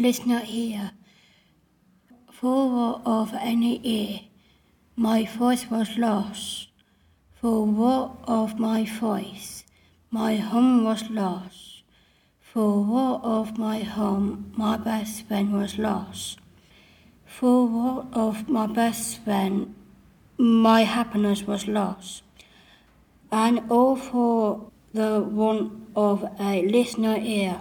listener ear, for of any ear, my voice was lost. For what of my voice, my home was lost. For what of my home, my best friend was lost. For what of my best friend, my happiness was lost. And all for the want of a listener ear.